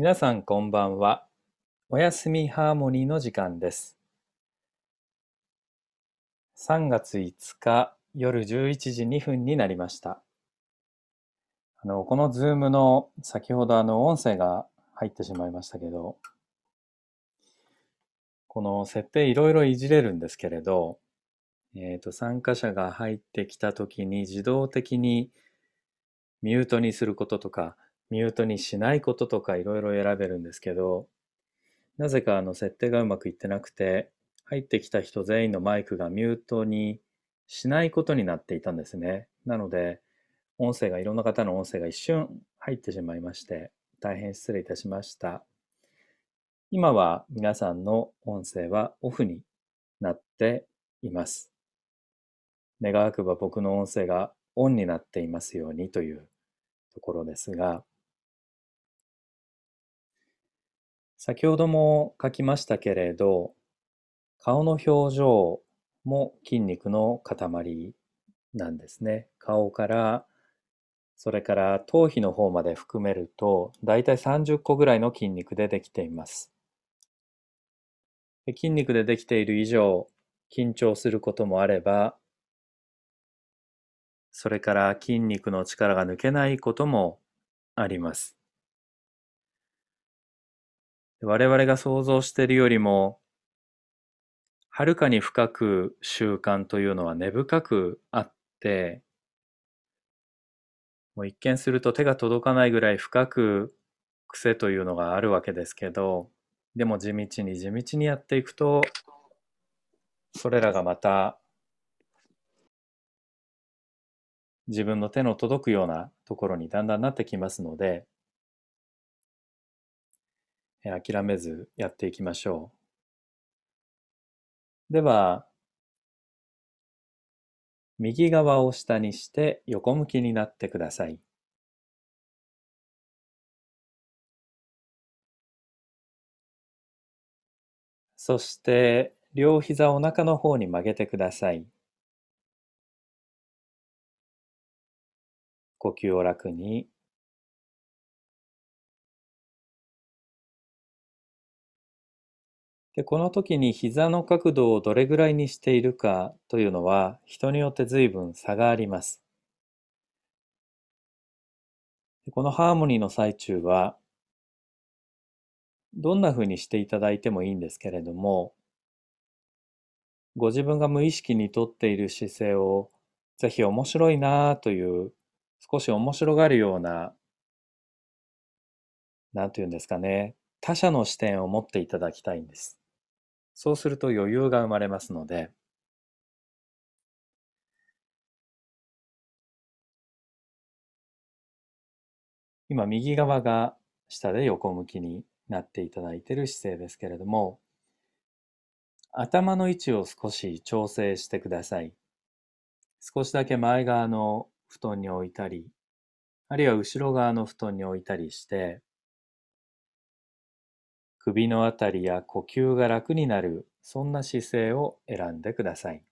皆さんこんばんは。おやすみハーモニーの時間です。3月5日夜11時2分になりました。あの、このズームの先ほどあの音声が入ってしまいましたけど、この設定いろいろいじれるんですけれど、えっと、参加者が入ってきたときに自動的にミュートにすることとか、ミュートにしないこととかいろいろ選べるんですけど、なぜかあの設定がうまくいってなくて、入ってきた人全員のマイクがミュートにしないことになっていたんですね。なので、音声がいろんな方の音声が一瞬入ってしまいまして、大変失礼いたしました。今は皆さんの音声はオフになっています。願わくば僕の音声がオンになっていますようにというところですが、先ほども書きましたけれど、顔の表情も筋肉の塊なんですね。顔から、それから頭皮の方まで含めると、だいたい30個ぐらいの筋肉でできています。筋肉でできている以上、緊張することもあれば、それから筋肉の力が抜けないこともあります。我々が想像しているよりも、はるかに深く習慣というのは根深くあって、もう一見すると手が届かないぐらい深く癖というのがあるわけですけど、でも地道に地道にやっていくと、それらがまた自分の手の届くようなところにだんだんなってきますので、諦めずやっていきましょう。では、右側を下にして横向きになってください。そして、両膝をお腹の方に曲げてください。呼吸を楽に。で、この時に膝の角度をどれぐらいにしているかというのは人によって随分差があります。このハーモニーの最中はどんな風にしていただいてもいいんですけれどもご自分が無意識にとっている姿勢をぜひ面白いなあという少し面白がるようななんていうんですかね他者の視点を持っていただきたいんです。そうすると余裕が生まれますので、今右側が下で横向きになっていただいている姿勢ですけれども、頭の位置を少し調整してください。少しだけ前側の布団に置いたり、あるいは後ろ側の布団に置いたりして、首のあたりや呼吸が楽になる、そんな姿勢を選んでください。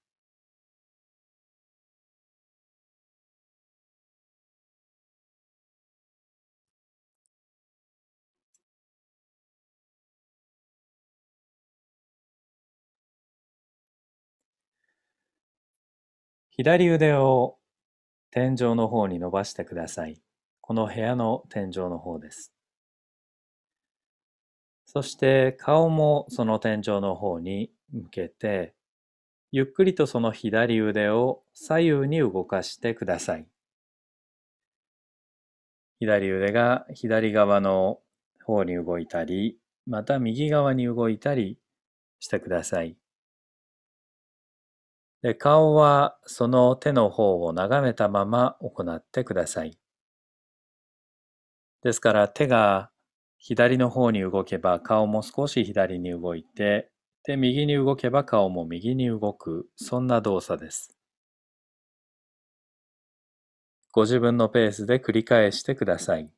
左腕を天井の方に伸ばしてください。この部屋の天井の方です。そして顔もその天井の方に向けて、ゆっくりとその左腕を左右に動かしてください。左腕が左側の方に動いたり、また右側に動いたりしてください。で顔はその手の方を眺めたまま行ってください。ですから手が左の方に動けば顔も少し左に動いて、で、右に動けば顔も右に動く、そんな動作です。ご自分のペースで繰り返してください。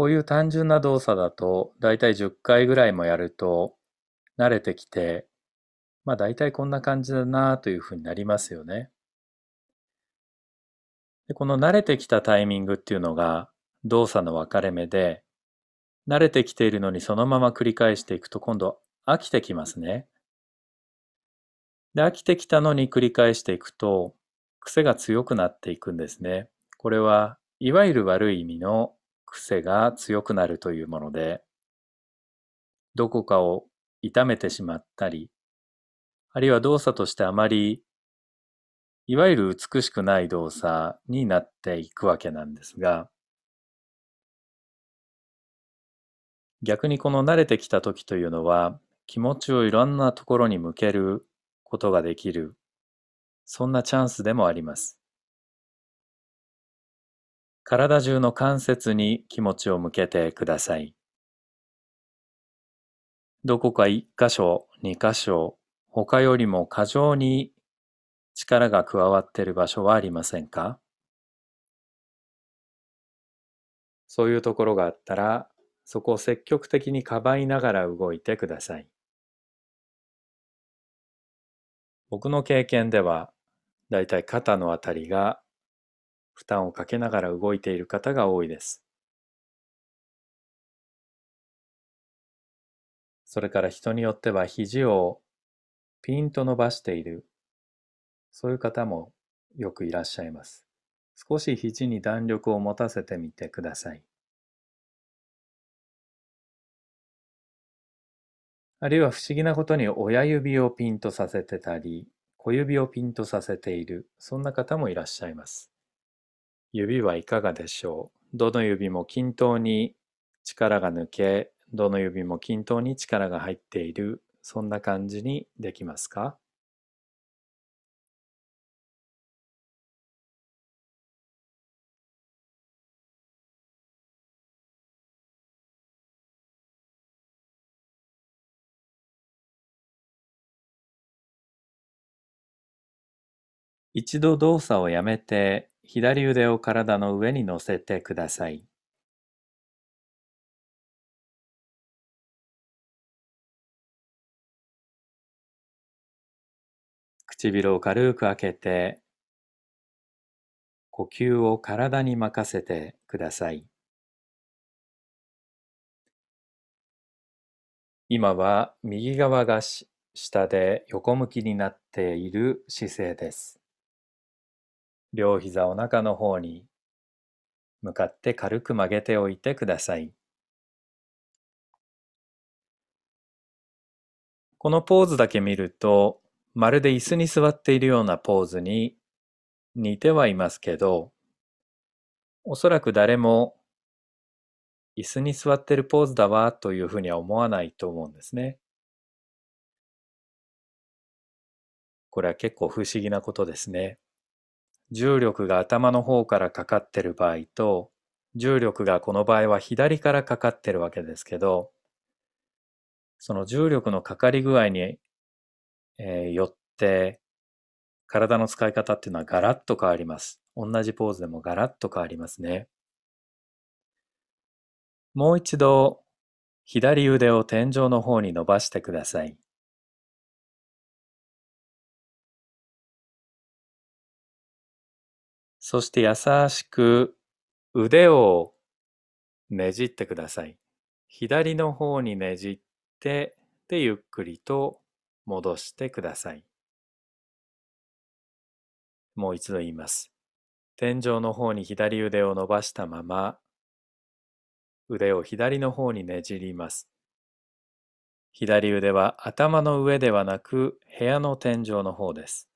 こういう単純な動作だと、だいたい10回ぐらいもやると、慣れてきて、まあ大体こんな感じだなというふうになりますよね。でこの慣れてきたタイミングっていうのが動作の分かれ目で、慣れてきているのにそのまま繰り返していくと今度飽きてきますね。で、飽きてきたのに繰り返していくと癖が強くなっていくんですね。これはいわゆる悪い意味の癖が強くなるというもので、どこかを痛めてしまったり、あるいは動作としてあまり、いわゆる美しくない動作になっていくわけなんですが、逆にこの慣れてきた時というのは、気持ちをいろんなところに向けることができる、そんなチャンスでもあります。体中の関節に気持ちを向けてください。どこか一箇所、二箇所、他よりも過剰に力が加わっている場所はありませんか？そういうところがあったら、そこを積極的にかばいながら動いてください。僕の経験では、だいたい肩のあたりが負担をかけながら動いている方が多いです。それから人によっては肘をピンと伸ばしている、そういう方もよくいらっしゃいます。少し肘に弾力を持たせてみてください。あるいは不思議なことに親指をピンとさせてたり、小指をピンとさせている、そんな方もいらっしゃいます。指はいかがでしょう？どの指も均等に力が抜け、どの指も均等に力が入っている、そんな感じにできますか？一度動作をやめて左腕を体の上に乗せてください。唇を軽く開けて、呼吸を体に任せてください。今は右側が下で横向きになっている姿勢です。両膝お腹の方に向かって軽く曲げておいてください。このポーズだけ見ると、まるで椅子に座っているようなポーズに似てはいますけど、おそらく誰も椅子に座ってるポーズだわというふうには思わないと思うんですね。これは結構不思議なことですね。重力が頭の方からかかってる場合と、重力がこの場合は左からかかってるわけですけど、その重力のかかり具合に、えー、よって、体の使い方っていうのはガラッと変わります。同じポーズでもガラッと変わりますね。もう一度、左腕を天井の方に伸ばしてください。そして優しく腕をねじってください。左の方にねじって、で、ゆっくりと戻してください。もう一度言います。天井の方に左腕を伸ばしたまま、腕を左の方にねじります。左腕は頭の上ではなく部屋の天井の方です。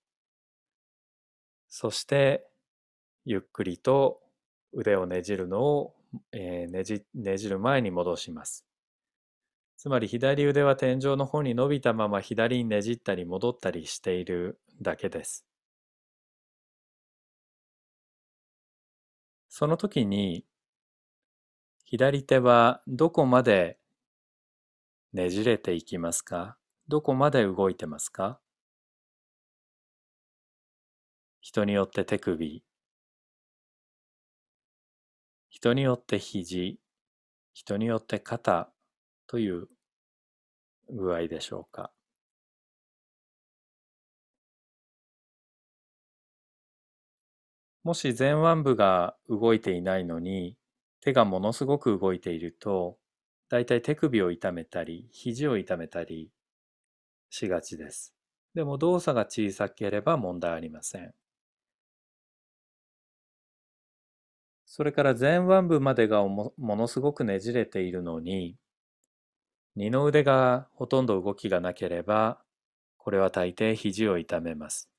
そしてゆっくりと腕をねじるのを、えー、ねじねじる前に戻します。つまり左腕は天井の方に伸びたまま左にねじったり戻ったりしているだけです。その時に左手はどこまでねじれていきますか？どこまで動いてますか？人によって手首、人によって肘、人によって肩という具合でしょうか。もし前腕部が動いていないのに手がものすごく動いているとだいたい手首を痛めたり肘を痛めたりしがちです。でも動作が小さければ問題ありません。それから前腕部までがものすごくねじれているのに二の腕がほとんど動きがなければこれは大抵肘を痛めます。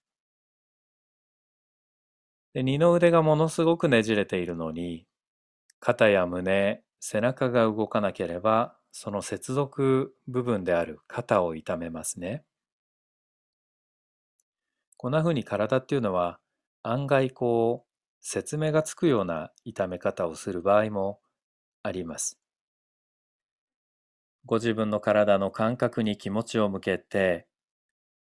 で二の腕がものすごくねじれているのに肩や胸背中が動かなければその接続部分である肩を痛めますね。こんなふうに体っていうのは案外こう説明がつくような痛め方をする場合もあります。ご自分の体の感覚に気持ちを向けて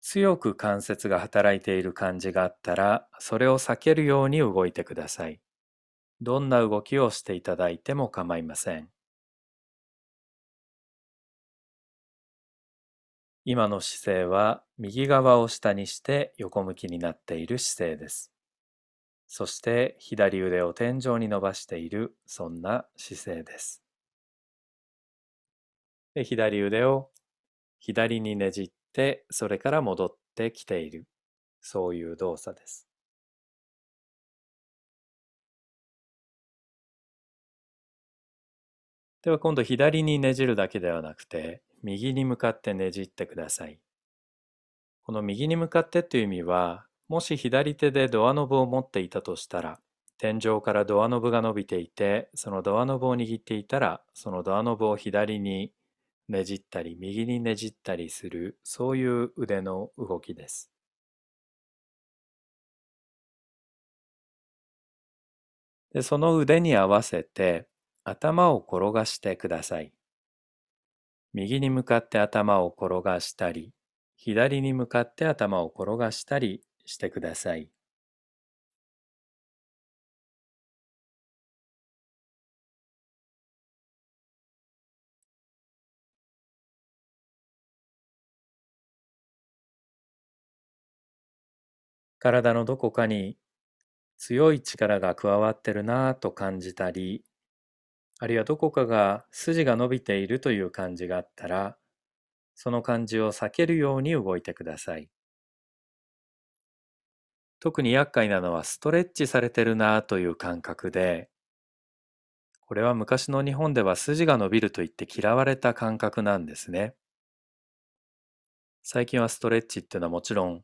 強く関節が働いている感じがあったら、それを避けるように動いてください。どんな動きをしていただいても構いません。今の姿勢は右側を下にして横向きになっている姿勢です。そして左腕を天井に伸ばしているそんな姿勢です。で左腕を左にねじってそれから戻ってきているそういう動作です。では今度左にねじるだけではなくて右に向かってねじってください。この右に向かってっていう意味はもし左手でドアノブを持っていたとしたら天井からドアノブが伸びていてそのドアノブを握っていたらそのドアノブを左にねじったり右にねじったりするそういう腕の動きです。でその腕に合わせて頭を転がしてください。右に向かって頭を転がしたり、左に向かって頭を転がしたりしてください。体のどこかに強い力が加わってるなぁと感じたり、あるいはどこかが筋が伸びているという感じがあったら、その感じを避けるように動いてください。特に厄介なのはストレッチされてるなぁという感覚で、これは昔の日本では筋が伸びると言って嫌われた感覚なんですね。最近はストレッチっていうのはもちろん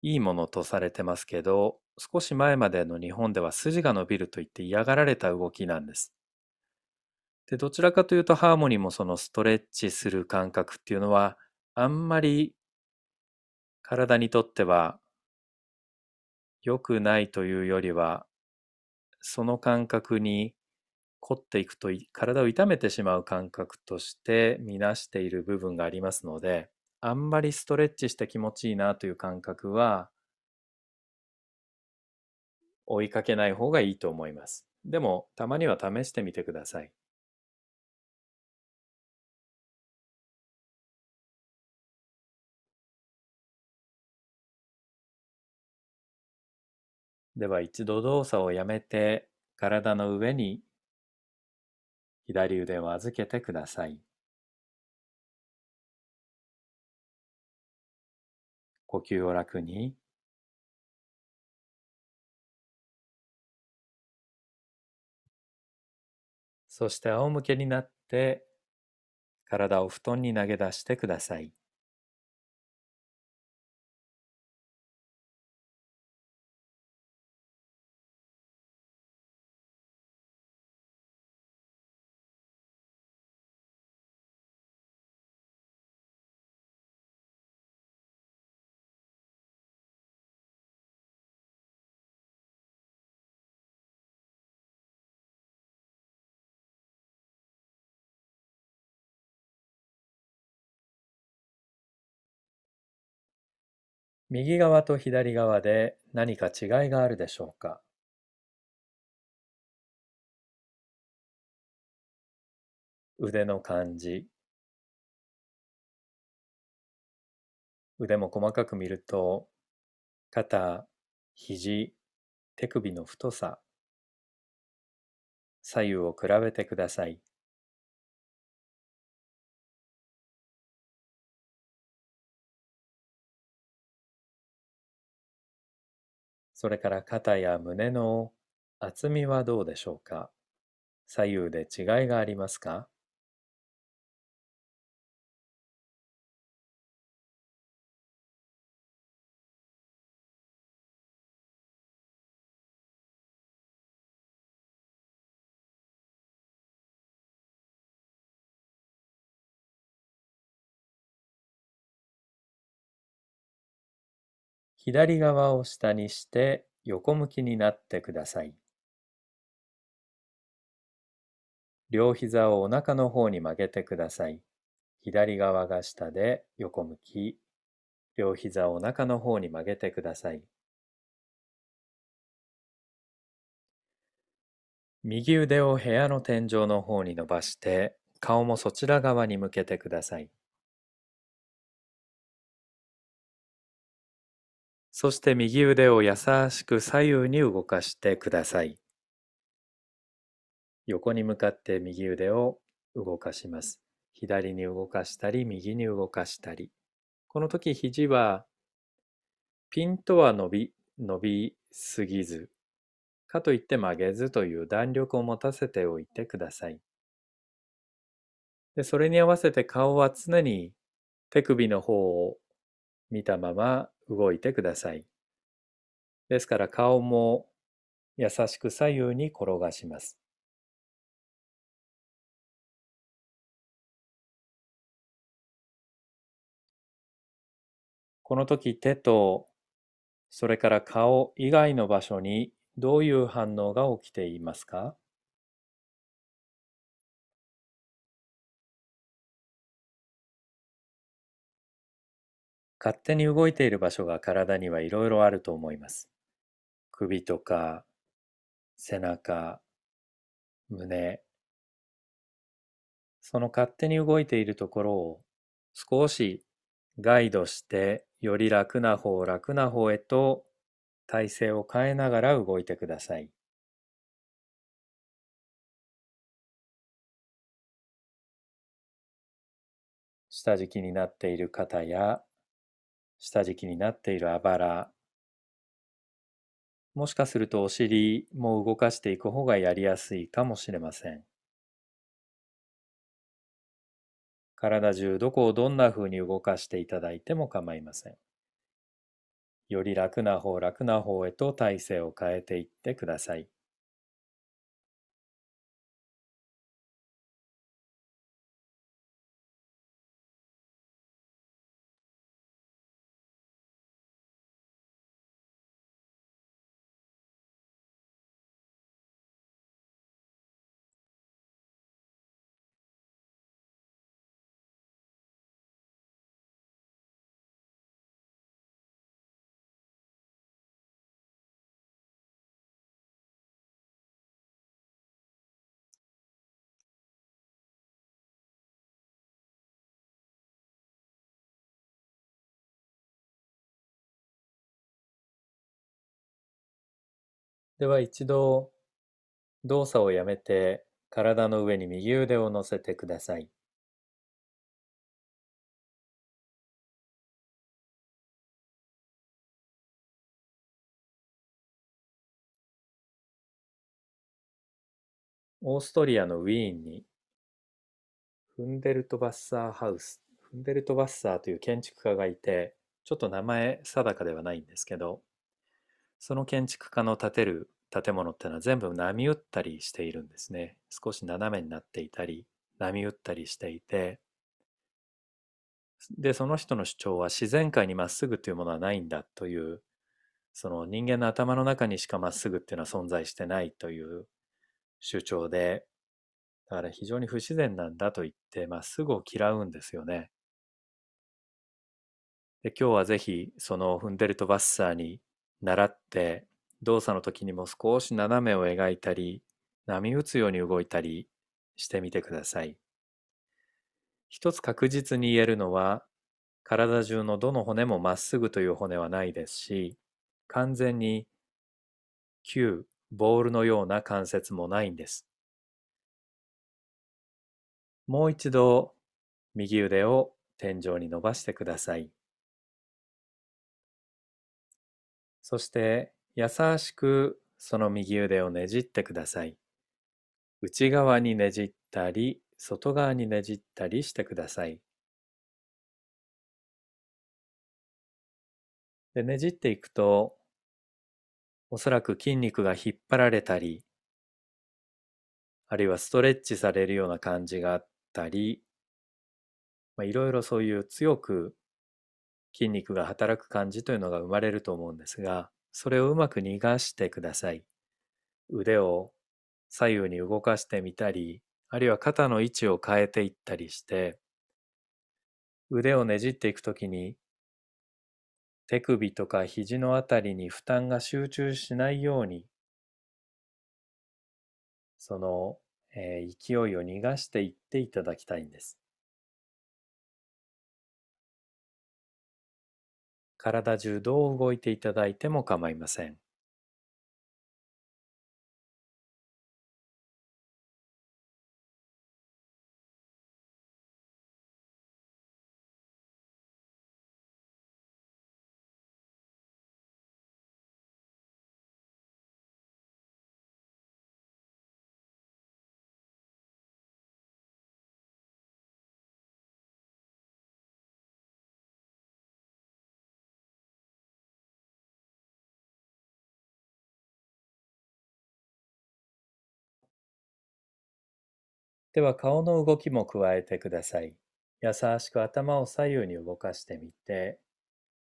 いいものとされてますけど、少し前までの日本では筋が伸びると言って嫌がられた動きなんです。で、どちらかというとハーモニーもそのストレッチする感覚っていうのはあんまり体にとっては良くないというよりはその感覚に凝っていくと体を痛めてしまう感覚として見なしている部分がありますのであんまりストレッチして気持ちいいなという感覚は追いかけない方がいいと思います。でもたまには試してみてください。では一度動作をやめて体の上に左腕を預けてください。呼吸を楽にそして仰向けになって体を布団に投げ出してください。右側と左側で何か違いがあるでしょうか？腕の感じ。腕も細かく見ると肩、肘、手首の太さ。左右を比べてください。それから肩や胸の厚みはどうでしょうか？左右で違いがありますか？左側を下にして横向きになってください。両膝をお腹の方に曲げてください。左側が下で横向き、両膝をお腹の方に曲げてください。右腕を部屋の天井の方に伸ばして、顔もそちら側に向けてください。そして右腕を優しく左右に動かしてください。横に向かって右腕を動かします。左に動かしたり、右に動かしたり。この時肘はピンとは伸び、伸びすぎず、かといって曲げずという弾力を持たせておいてください。でそれに合わせて顔は常に手首の方を見たまま動いてください。ですから顔も優しく左右に転がします。この時手とそれから顔以外の場所にどういう反応が起きていますか？勝手に動いている場所が体にはいろいろあると思います。首とか背中、胸、その勝手に動いているところを少しガイドしてより楽な方楽な方へと体勢を変えながら動いてください。下敷きになっている肩や下敷きになっているあばら、もしかするとお尻も動かしていく方がやりやすいかもしれません。体中どこをどんな風に動かしていただいても構いません。より楽な方楽な方へと体勢を変えていってください。では一度動作をやめて体の上に右腕を乗せてください。オーストリアのウィーンにフンデルトバッサーハウスフンデルトバッサーという建築家がいてちょっと名前定かではないんですけどその建築家の建てる建物っていうのは全部波打ったりしているんですね。少し斜めになっていたり、波打ったりしていて、で、その人の主張は自然界にまっすぐというものはないんだという、その人間の頭の中にしかまっすぐっていうのは存在してないという主張で、だから非常に不自然なんだと言ってまっすぐを嫌うんですよね。で今日はぜひそのフンデルト・バッサーに習って動作の時にも少し斜めを描いたり波打つように動いたりしてみてください。一つ確実に言えるのは、体中のどの骨もまっすぐという骨はないですし、完全に球、ボールのような関節もないんです。もう一度右腕を天井に伸ばしてください。そして優しくその右腕をねじってください。内側にねじったり、外側にねじったりしてください。でねじっていくと、おそらく筋肉が引っ張られたり、あるいはストレッチされるような感じがあったり、まあ、いろいろそういう強く筋肉が働く感じというのが生まれると思うんですが、それをうまく逃がしてください。腕を左右に動かしてみたり、あるいは肩の位置を変えていったりして、腕をねじっていくときに、手首とか肘のあたりに負担が集中しないように、その、えー、勢いを逃がしていっていただきたいんです。体中どう動いていただいても構いません。では顔の動きも加えてください。優しく頭を左右に動かしてみて、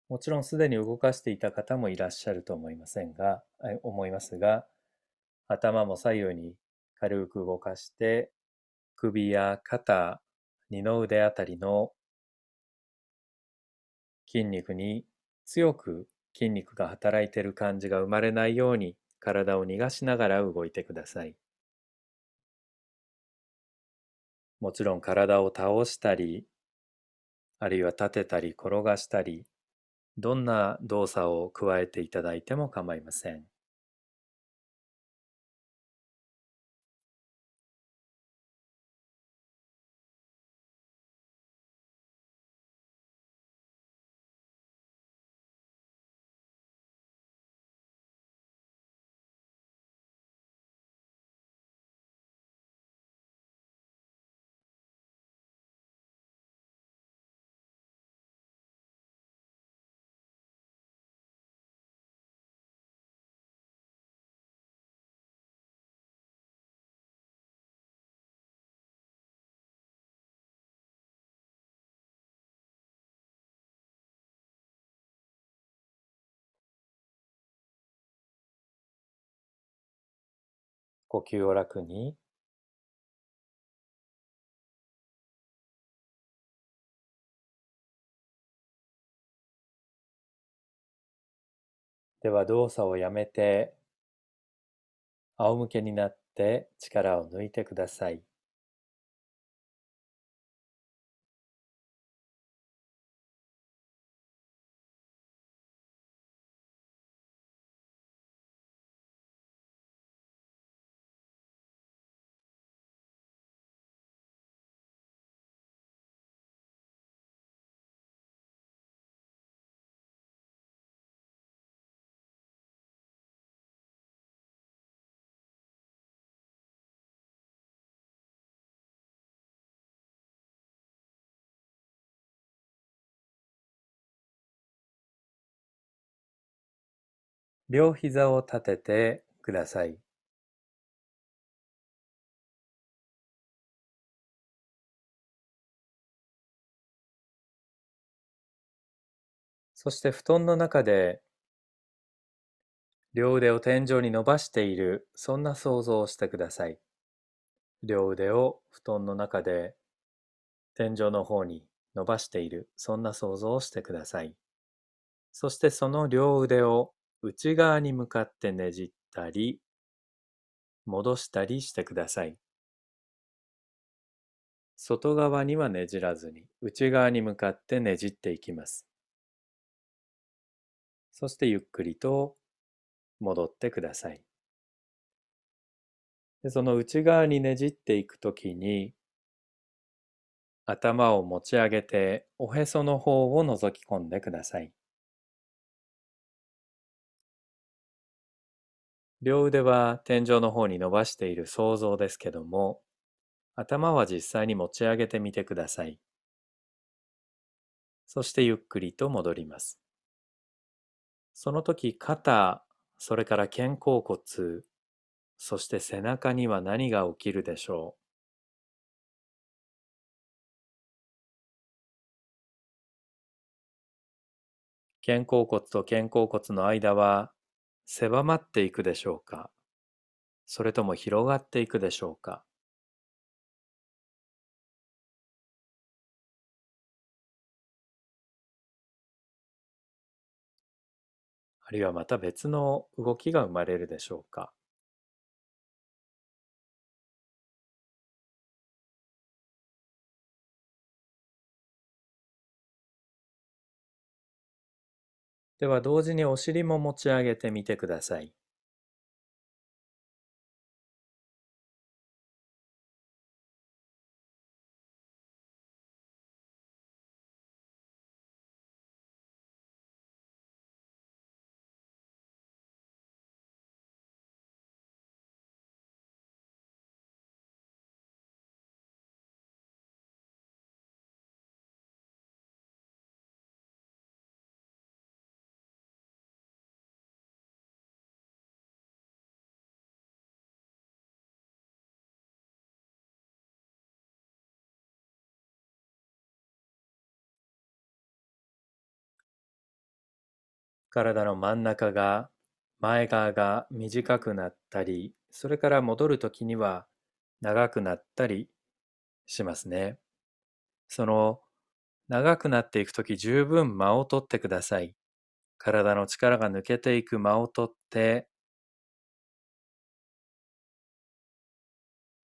もちろんすでに動かしていた方もいらっしゃると思いませんが、思いますが、頭も左右に軽く動かして、首や肩、二の腕あたりの筋肉に強く筋肉が働いている感じが生まれないように体を逃がしながら動いてください。もちろん体を倒したり、あるいは立てたり転がしたり、どんな動作を加えていただいても構いません。呼吸を楽にでは動作をやめて仰向けになって力を抜いてください。両膝を立ててください。そして布団の中で両腕を天井に伸ばしている、そんな想像をしてください。両腕を布団の中で天井の方に伸ばしている、そんな想像をしてください。そしてその両腕を内側に向かってねじったり、戻したりしてください。外側にはねじらずに内側に向かってねじっていきます。そしてゆっくりと戻ってください。でその内側にねじっていくときに頭を持ち上げておへその方を覗き込んでください。両腕は天井の方に伸ばしている想像ですけども頭は実際に持ち上げてみてください。そしてゆっくりと戻ります。その時肩、それから肩甲骨、そして背中には何が起きるでしょう肩甲骨と肩甲骨の間は狭まっていくでしょうか？それとも広がっていくでしょうか？あるいはまた別の動きが生まれるでしょうか？では同時にお尻も持ち上げてみてください。体の真ん中が前側が短くなったりそれから戻る時には長くなったりしますね。その長くなっていく時十分間を取ってください。体の力が抜けていく間を取って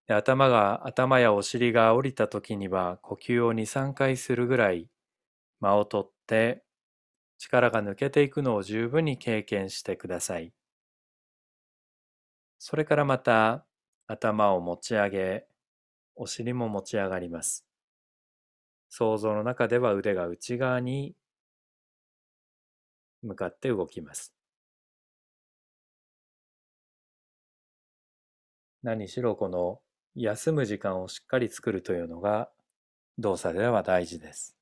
で頭が頭やお尻が降りた時には呼吸を23回するぐらい間を取って力が抜けていくのを十分に経験してください。それからまた頭を持ち上げ、お尻も持ち上がります。想像の中では腕が内側に向かって動きます。何しろこの休む時間をしっかり作るというのが動作では大事です。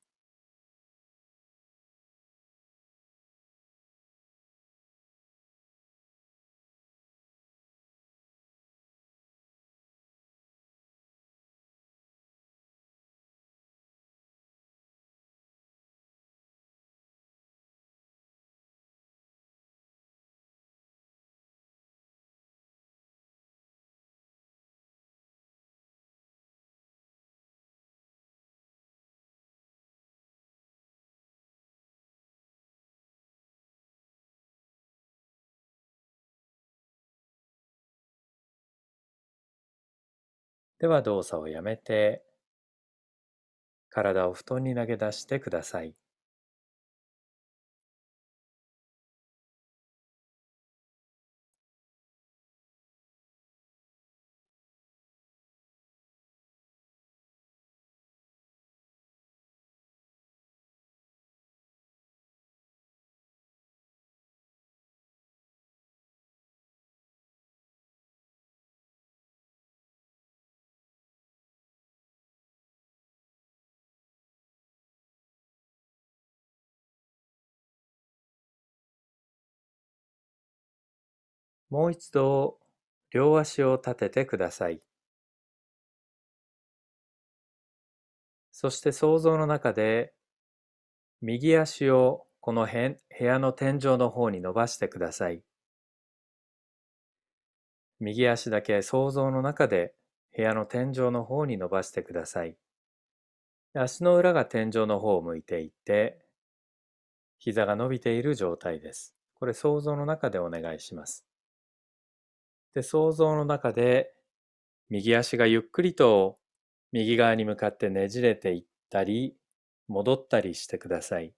では動作をやめて体を布団に投げ出してください。もう一度両足を立ててください。そして想像の中で右足をこの部屋の天井の方に伸ばしてください。右足だけ想像の中で部屋の天井の方に伸ばしてください。足の裏が天井の方を向いていって、膝が伸びている状態です。これ想像の中でお願いします。で、想像の中で右足がゆっくりと右側に向かってねじれていったり戻ったりしてください。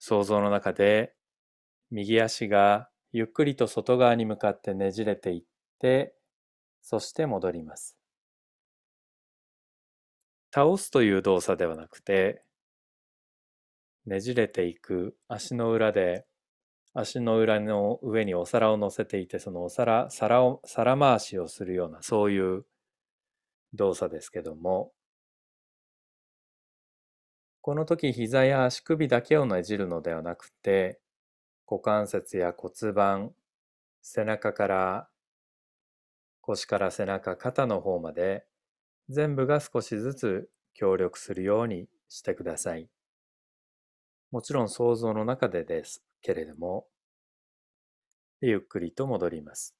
想像の中で右足がゆっくりと外側に向かってねじれていってそして戻ります。倒すという動作ではなくてねじれていく足の裏で足の裏の上にお皿を乗せていてそのお皿皿を皿回しをするようなそういう動作ですけどもこの時膝や足首だけをねじるのではなくて股関節や骨盤背中から腰から背中肩の方まで全部が少しずつ協力するようにしてください。もちろん想像の中でですけれどもゆっくりと戻ります。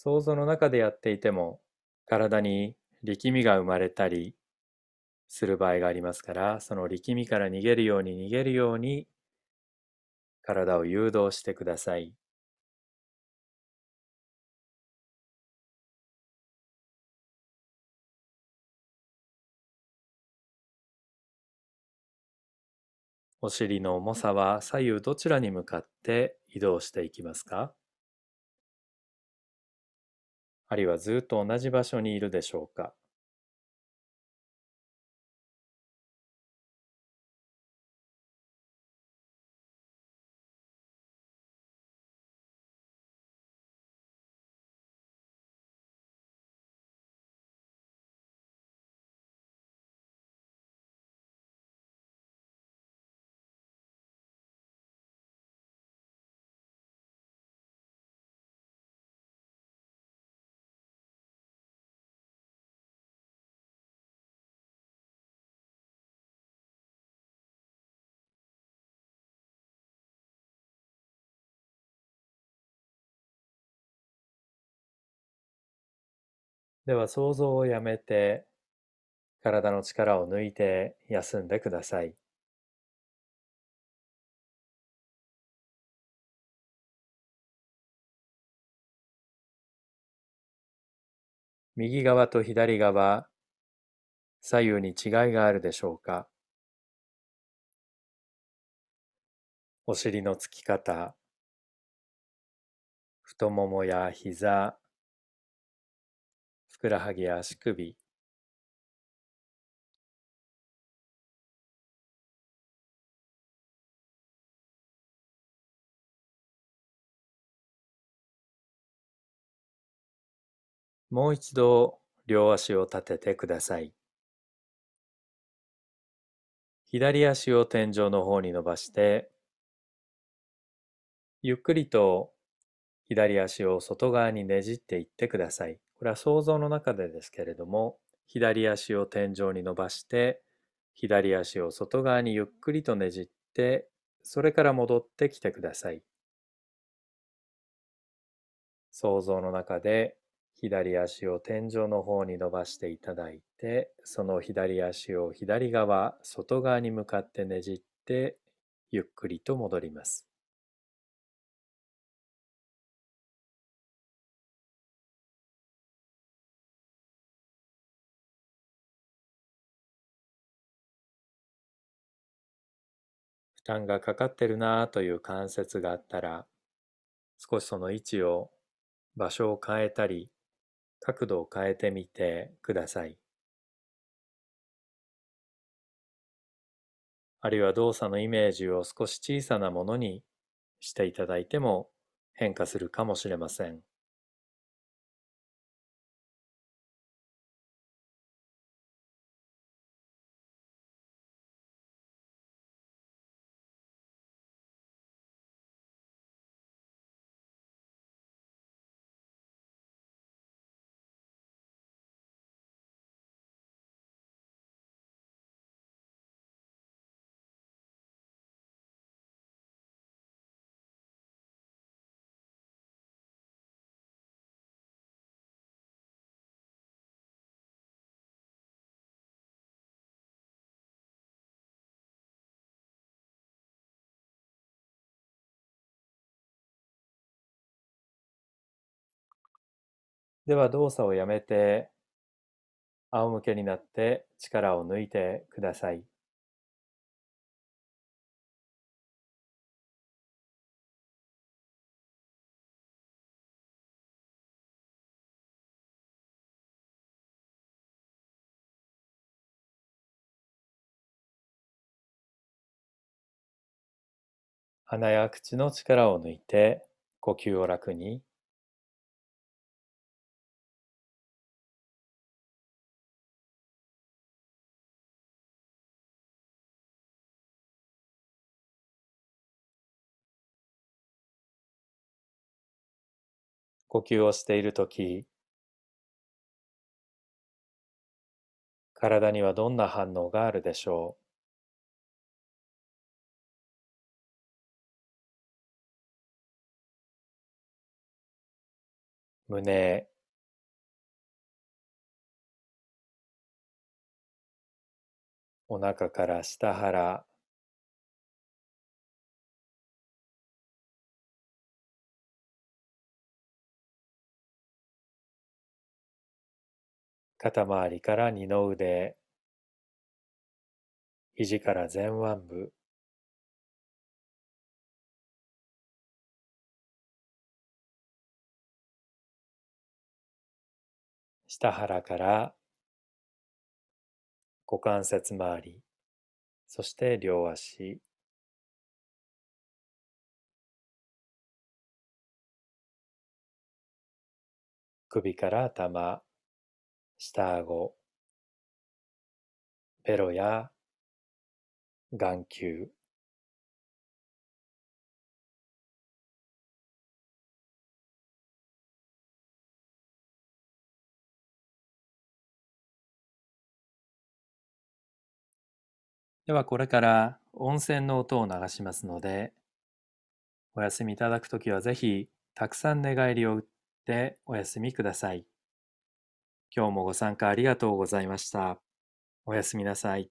想像の中でやっていても体に力みが生まれたりする場合がありますからその力みから逃げるように逃げるように体を誘導してください。お尻の重さは左右どちらに向かって移動していきますか？あるいはずっと同じ場所にいるでしょうか。では想像をやめて体の力を抜いて休んでください。右側と左側、左右に違いがあるでしょうかお尻のつき方、太ももや膝、ふくらはぎや足首もう一度両足を立ててください。左足を天井の方に伸ばして、ゆっくりと左足を外側にねじっていってください。これは想像の中でですけれども左足を天井に伸ばして左足を外側にゆっくりとねじってそれから戻ってきてください。想像の中で左足を天井の方に伸ばしていただいてその左足を左側外側に向かってねじってゆっくりと戻ります。担がかかってるなという関節があったら少しその位置を場所を変えたり角度を変えてみてくださいあるいは動作のイメージを少し小さなものにしていただいても変化するかもしれません。では動作をやめて、仰向けになって力を抜いてください。鼻や口の力を抜いて呼吸を楽に呼吸をしているとき、体にはどんな反応があるでしょう？胸、お腹から下腹、肩周りから二の腕、肘から前腕部、下腹から股関節周り、そして両足、首から頭、下顎、ベロや眼球、ではこれから温泉の音を流しますので、お休みいただくときはぜひたくさん寝返りを打ってお休みください。今日もご参加ありがとうございました。おやすみなさい。